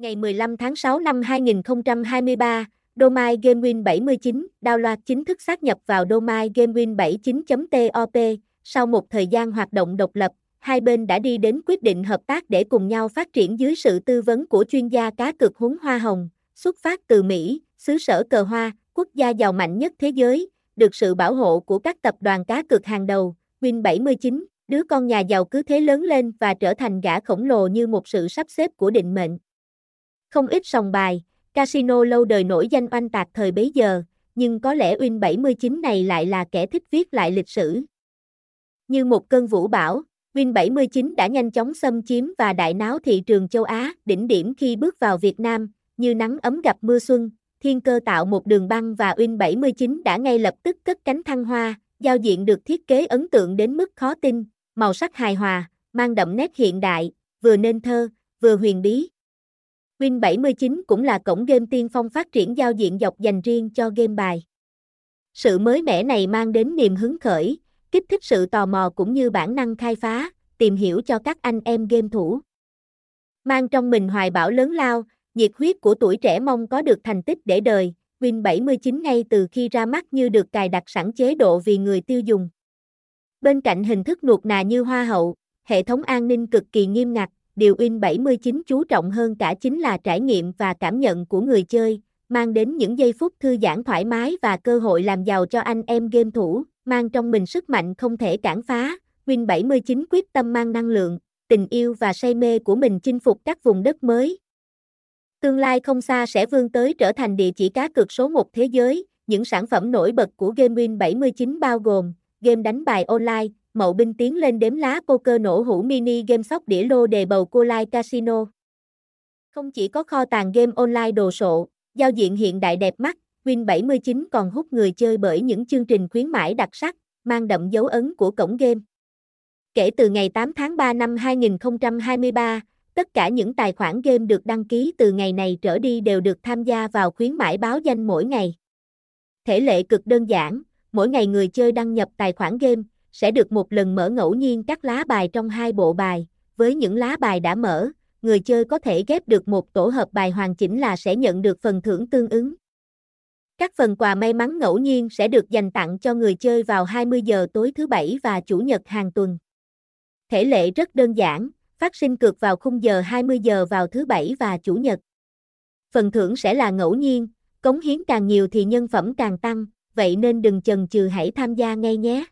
Ngày 15 tháng 6 năm 2023, Domai GameWin 79, download chính thức xác nhập vào Domai GameWin 79.top. Sau một thời gian hoạt động độc lập, hai bên đã đi đến quyết định hợp tác để cùng nhau phát triển dưới sự tư vấn của chuyên gia cá cược huấn hoa hồng, xuất phát từ Mỹ, xứ sở cờ hoa, quốc gia giàu mạnh nhất thế giới, được sự bảo hộ của các tập đoàn cá cược hàng đầu, Win 79, đứa con nhà giàu cứ thế lớn lên và trở thành gã khổng lồ như một sự sắp xếp của định mệnh. Không ít sòng bài, casino lâu đời nổi danh oanh tạc thời bấy giờ, nhưng có lẽ Win 79 này lại là kẻ thích viết lại lịch sử. Như một cơn vũ bão, Win 79 đã nhanh chóng xâm chiếm và đại náo thị trường châu Á, đỉnh điểm khi bước vào Việt Nam, như nắng ấm gặp mưa xuân, thiên cơ tạo một đường băng và Win 79 đã ngay lập tức cất cánh thăng hoa, giao diện được thiết kế ấn tượng đến mức khó tin, màu sắc hài hòa, mang đậm nét hiện đại, vừa nên thơ, vừa huyền bí. Win 79 cũng là cổng game tiên phong phát triển giao diện dọc dành riêng cho game bài. Sự mới mẻ này mang đến niềm hứng khởi, kích thích sự tò mò cũng như bản năng khai phá, tìm hiểu cho các anh em game thủ. Mang trong mình hoài bão lớn lao, nhiệt huyết của tuổi trẻ mong có được thành tích để đời, Win 79 ngay từ khi ra mắt như được cài đặt sẵn chế độ vì người tiêu dùng. Bên cạnh hình thức nuột nà như hoa hậu, hệ thống an ninh cực kỳ nghiêm ngặt, điều Win 79 chú trọng hơn cả chính là trải nghiệm và cảm nhận của người chơi, mang đến những giây phút thư giãn thoải mái và cơ hội làm giàu cho anh em game thủ, mang trong mình sức mạnh không thể cản phá. Win 79 quyết tâm mang năng lượng, tình yêu và say mê của mình chinh phục các vùng đất mới. Tương lai không xa sẽ vươn tới trở thành địa chỉ cá cược số 1 thế giới. Những sản phẩm nổi bật của game Win79 bao gồm game đánh bài online, mậu binh tiến lên đếm lá poker nổ hũ mini game sóc đĩa lô đề bầu cô lai casino. Không chỉ có kho tàng game online đồ sộ, giao diện hiện đại đẹp mắt, Win 79 còn hút người chơi bởi những chương trình khuyến mãi đặc sắc, mang đậm dấu ấn của cổng game. Kể từ ngày 8 tháng 3 năm 2023, tất cả những tài khoản game được đăng ký từ ngày này trở đi đều được tham gia vào khuyến mãi báo danh mỗi ngày. Thể lệ cực đơn giản, mỗi ngày người chơi đăng nhập tài khoản game, sẽ được một lần mở ngẫu nhiên các lá bài trong hai bộ bài, với những lá bài đã mở, người chơi có thể ghép được một tổ hợp bài hoàn chỉnh là sẽ nhận được phần thưởng tương ứng. Các phần quà may mắn ngẫu nhiên sẽ được dành tặng cho người chơi vào 20 giờ tối thứ Bảy và Chủ nhật hàng tuần. Thể lệ rất đơn giản, phát sinh cược vào khung giờ 20 giờ vào thứ Bảy và Chủ nhật. Phần thưởng sẽ là ngẫu nhiên, cống hiến càng nhiều thì nhân phẩm càng tăng, vậy nên đừng chần chừ hãy tham gia ngay nhé.